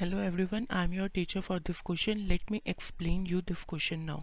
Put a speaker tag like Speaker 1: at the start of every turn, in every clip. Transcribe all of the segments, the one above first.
Speaker 1: Hello everyone I am your teacher for this question let me explain you this question now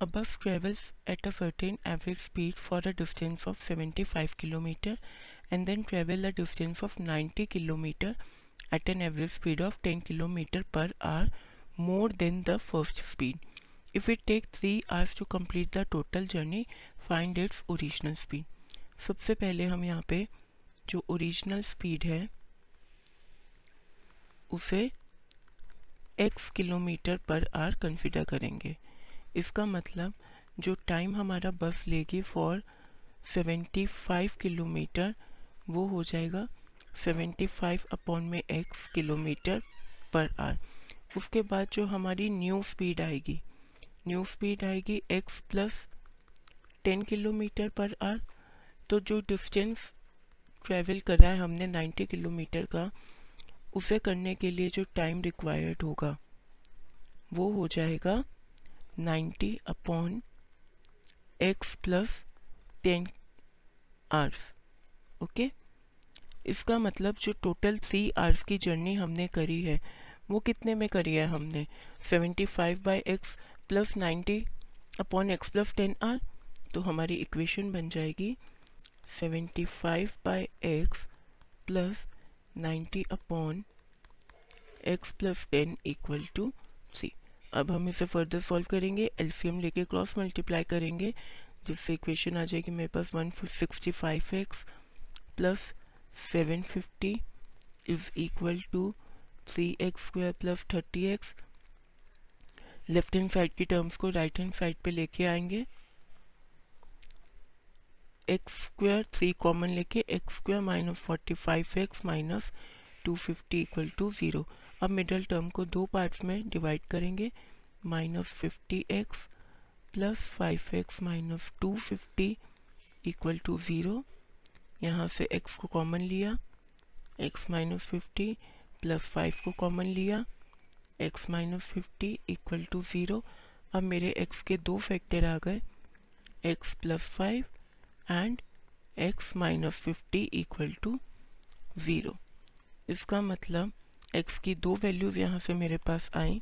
Speaker 1: a bus travels at a certain average speed for a distance of seventy five kilometre and then travel a distance of ninety kilometre at an average speed of ten kilometre per hour more than the first speed if it take three hours to complete the total journey find its original speed सबसे पहले हम यहाँ पे जो original speed है उसे x kilometre per hour consider करेंगे। इसका मतलब जो टाइम हमारा बस लेगी फॉर 75 किलोमीटर, वो हो जाएगा 75 अपॉन में x किलोमीटर पर आर उसके बाद जो हमारी न्यू स्पीड आएगी न्यू स्पीड आएगी x plus ten kilometre per hour तो जो डिस्टेंस ट्रैवल कर रहा है हमने 90 किलोमीटर का उसे करने के लिए जो टाइम रिक्वायर्ड होगा, वो हो जाएगा 90 upon x plus ten hours okay इसका मतलब जो टोटल थ्री आर्स की जर्नी हमने करी है, वो कितने में करी है हमने? 75 five by x plus ninety upon x plus ten hour तो हमारी इक्वेशन बन जाएगी 75 five by x plus 90 upon x plus ten equal to C अब हम इसे फर्दर सॉल्व करेंगे एलसीएम लेके क्रॉस मल्टीप्लाई करेंगे, जिससे इक्वेशन आ जाएगी मेरे पास one sixty five x plus seven fifty is equal to three x square plus thirty x left hand side की टर्म्स को राइट हैंड साइड पे लेके आएँगे। एक्स स्क्वायर थ्री कॉमन लेके x square minus forty five x minus two fifty equal to zero अब middle term को दो parts में डिवाइड करेंगे। Minus fifty x plus five x minus two fifty equal to zero यहाँ से x को common लिया। X minus fifty plus five को कॉमन लिया। X minus fifty equal to zero अब मेरे एक्स के दो फैक्टर आ गए। X plus five and x minus fifty equal to zero इसका मतलब x की दो वैल्यूज़ यहाँ से मेरे पास आई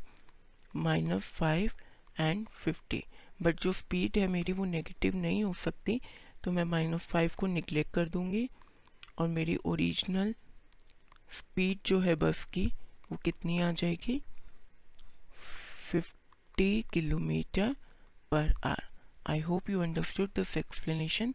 Speaker 1: minus five and fifty but जो स्पीड है मेरी वो नेगेटिव नहीं हो सकती तो मैं माइनस फाइव को निगलेक्ट कर दूँगी और मेरी ओरिजिनल स्पीड जो है बस की वो कितनी आ जाएगी? 50 kilometre per hour I hope you understood this explanation